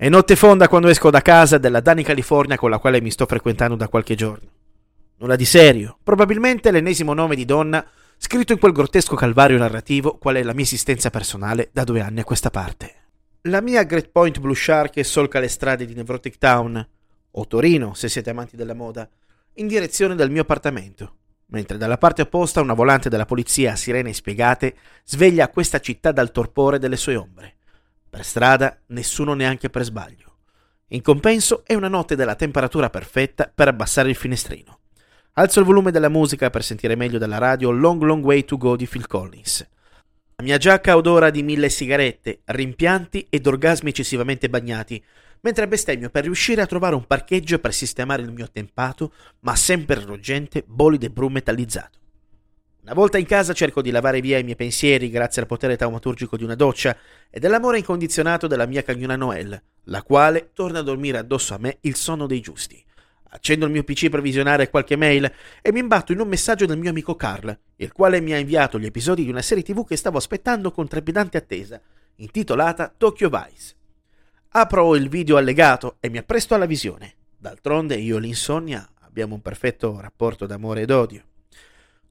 È notte fonda quando esco da casa della Dani California con la quale mi sto frequentando da qualche giorno. Nulla di serio, probabilmente l'ennesimo nome di donna scritto in quel grottesco calvario narrativo qual è la mia esistenza personale da due anni a questa parte. La mia Great Point Blue Shark solca le strade di Nevrotic Town, o Torino se siete amanti della moda, in direzione del mio appartamento, mentre dalla parte opposta una volante della polizia a sirene spiegate sveglia questa città dal torpore delle sue ombre. Per strada nessuno neanche per sbaglio. In compenso è una notte della temperatura perfetta per abbassare il finestrino. Alzo il volume della musica per sentire meglio dalla radio Long Long Way to Go di Phil Collins. La mia giacca odora di mille sigarette, rimpianti ed orgasmi eccessivamente bagnati, mentre bestemmio per riuscire a trovare un parcheggio per sistemare il mio tempato, ma sempre ruggente, bolide bru metallizzato. Una volta in casa cerco di lavare via i miei pensieri grazie al potere taumaturgico di una doccia e dell'amore incondizionato della mia cagnona Noel, la quale torna a dormire addosso a me il sonno dei giusti. Accendo il mio PC per visionare qualche mail e mi imbatto in un messaggio del mio amico Carl, il quale mi ha inviato gli episodi di una serie TV che stavo aspettando con trepidante attesa, intitolata Tokyo Vice. Apro il video allegato e mi appresto alla visione. D'altronde io e l'insonnia abbiamo un perfetto rapporto d'amore ed odio.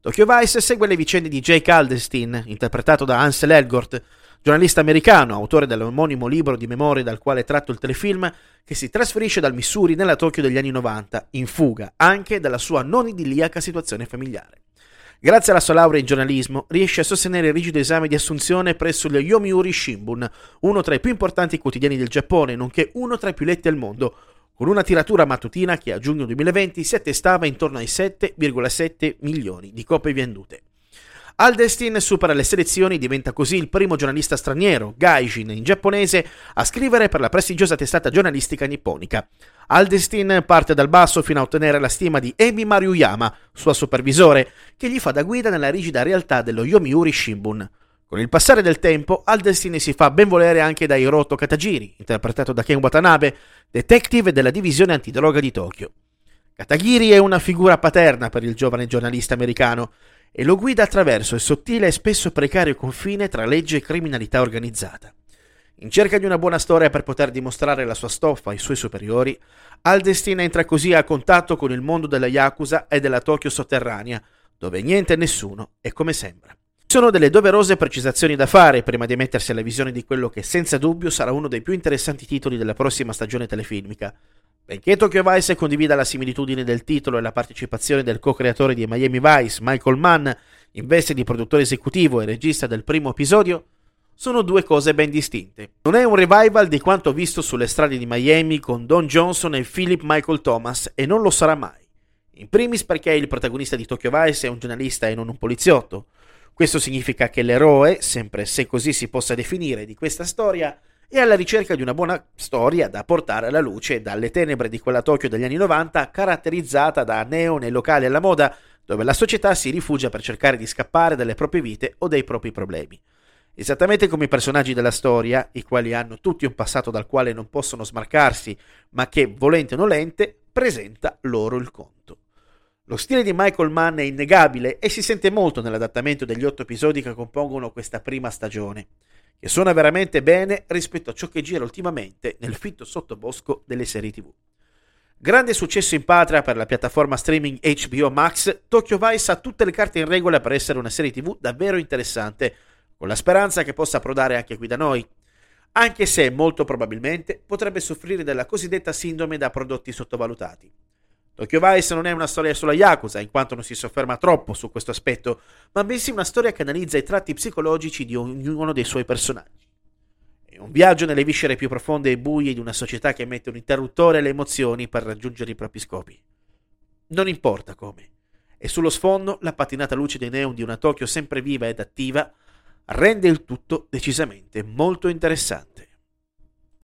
Tokyo Vice segue le vicende di Jake Aldenstein, interpretato da Ansel Elgort, giornalista americano, autore dell'omonimo libro di memorie dal quale tratto il telefilm, che si trasferisce dal Missouri nella Tokyo degli anni 90, in fuga anche dalla sua non idilliaca situazione familiare. Grazie alla sua laurea in giornalismo, riesce a sostenere il rigido esame di assunzione presso lo Yomiuri Shimbun, uno tra i più importanti quotidiani del Giappone, nonché uno tra i più letti al mondo, con una tiratura mattutina che a giugno 2020 si attestava intorno ai 7,7 milioni di copie vendute. Aldestin supera le selezioni e diventa così il primo giornalista straniero, gaijin in giapponese, a scrivere per la prestigiosa testata giornalistica nipponica. Aldestin parte dal basso fino a ottenere la stima di Emi Maruyama, suo supervisore, che gli fa da guida nella rigida realtà dello Yomiuri Shimbun. Con il passare del tempo, Aldestin si fa ben volere anche da Hiroto Katagiri, interpretato da Ken Watanabe, detective della divisione antidroga di Tokyo. Katagiri è una figura paterna per il giovane giornalista americano e lo guida attraverso il sottile e spesso precario confine tra legge e criminalità organizzata. In cerca di una buona storia per poter dimostrare la sua stoffa ai suoi superiori, Aldestin entra così a contatto con il mondo della Yakuza e della Tokyo sotterranea, dove niente e nessuno è come sembra. Sono delle doverose precisazioni da fare prima di mettersi alla visione di quello che senza dubbio sarà uno dei più interessanti titoli della prossima stagione telefilmica. Benché Tokyo Vice condivida la similitudine del titolo e la partecipazione del co-creatore di Miami Vice, Michael Mann, in veste di produttore esecutivo e regista del primo episodio, sono due cose ben distinte. Non è un revival di quanto visto sulle strade di Miami con Don Johnson e Philip Michael Thomas e non lo sarà mai. In primis perché il protagonista di Tokyo Vice è un giornalista e non un poliziotto, questo significa che l'eroe, sempre se così si possa definire, di questa storia è alla ricerca di una buona storia da portare alla luce dalle tenebre di quella Tokyo degli anni 90 caratterizzata da neon e locali alla moda dove la società si rifugia per cercare di scappare dalle proprie vite o dai propri problemi. Esattamente come i personaggi della storia, i quali hanno tutti un passato dal quale non possono smarcarsi, ma che, volente o nolente, presenta loro il conto. Lo stile di Michael Mann è innegabile e si sente molto nell'adattamento degli otto episodi che compongono questa prima stagione, che suona veramente bene rispetto a ciò che gira ultimamente nel fitto sottobosco delle serie TV. Grande successo in patria per la piattaforma streaming HBO Max, Tokyo Vice ha tutte le carte in regola per essere una serie TV davvero interessante, con la speranza che possa approdare anche qui da noi, anche se molto probabilmente potrebbe soffrire della cosiddetta sindrome da prodotti sottovalutati. Tokyo Vice non è una storia sulla Yakuza, in quanto non si sofferma troppo su questo aspetto, ma bensì una storia che analizza i tratti psicologici di ognuno dei suoi personaggi. È un viaggio nelle viscere più profonde e buie di una società che mette un interruttore alle emozioni per raggiungere i propri scopi. Non importa come. E sullo sfondo la patinata luce dei neon di una Tokyo sempre viva ed attiva rende il tutto decisamente molto interessante.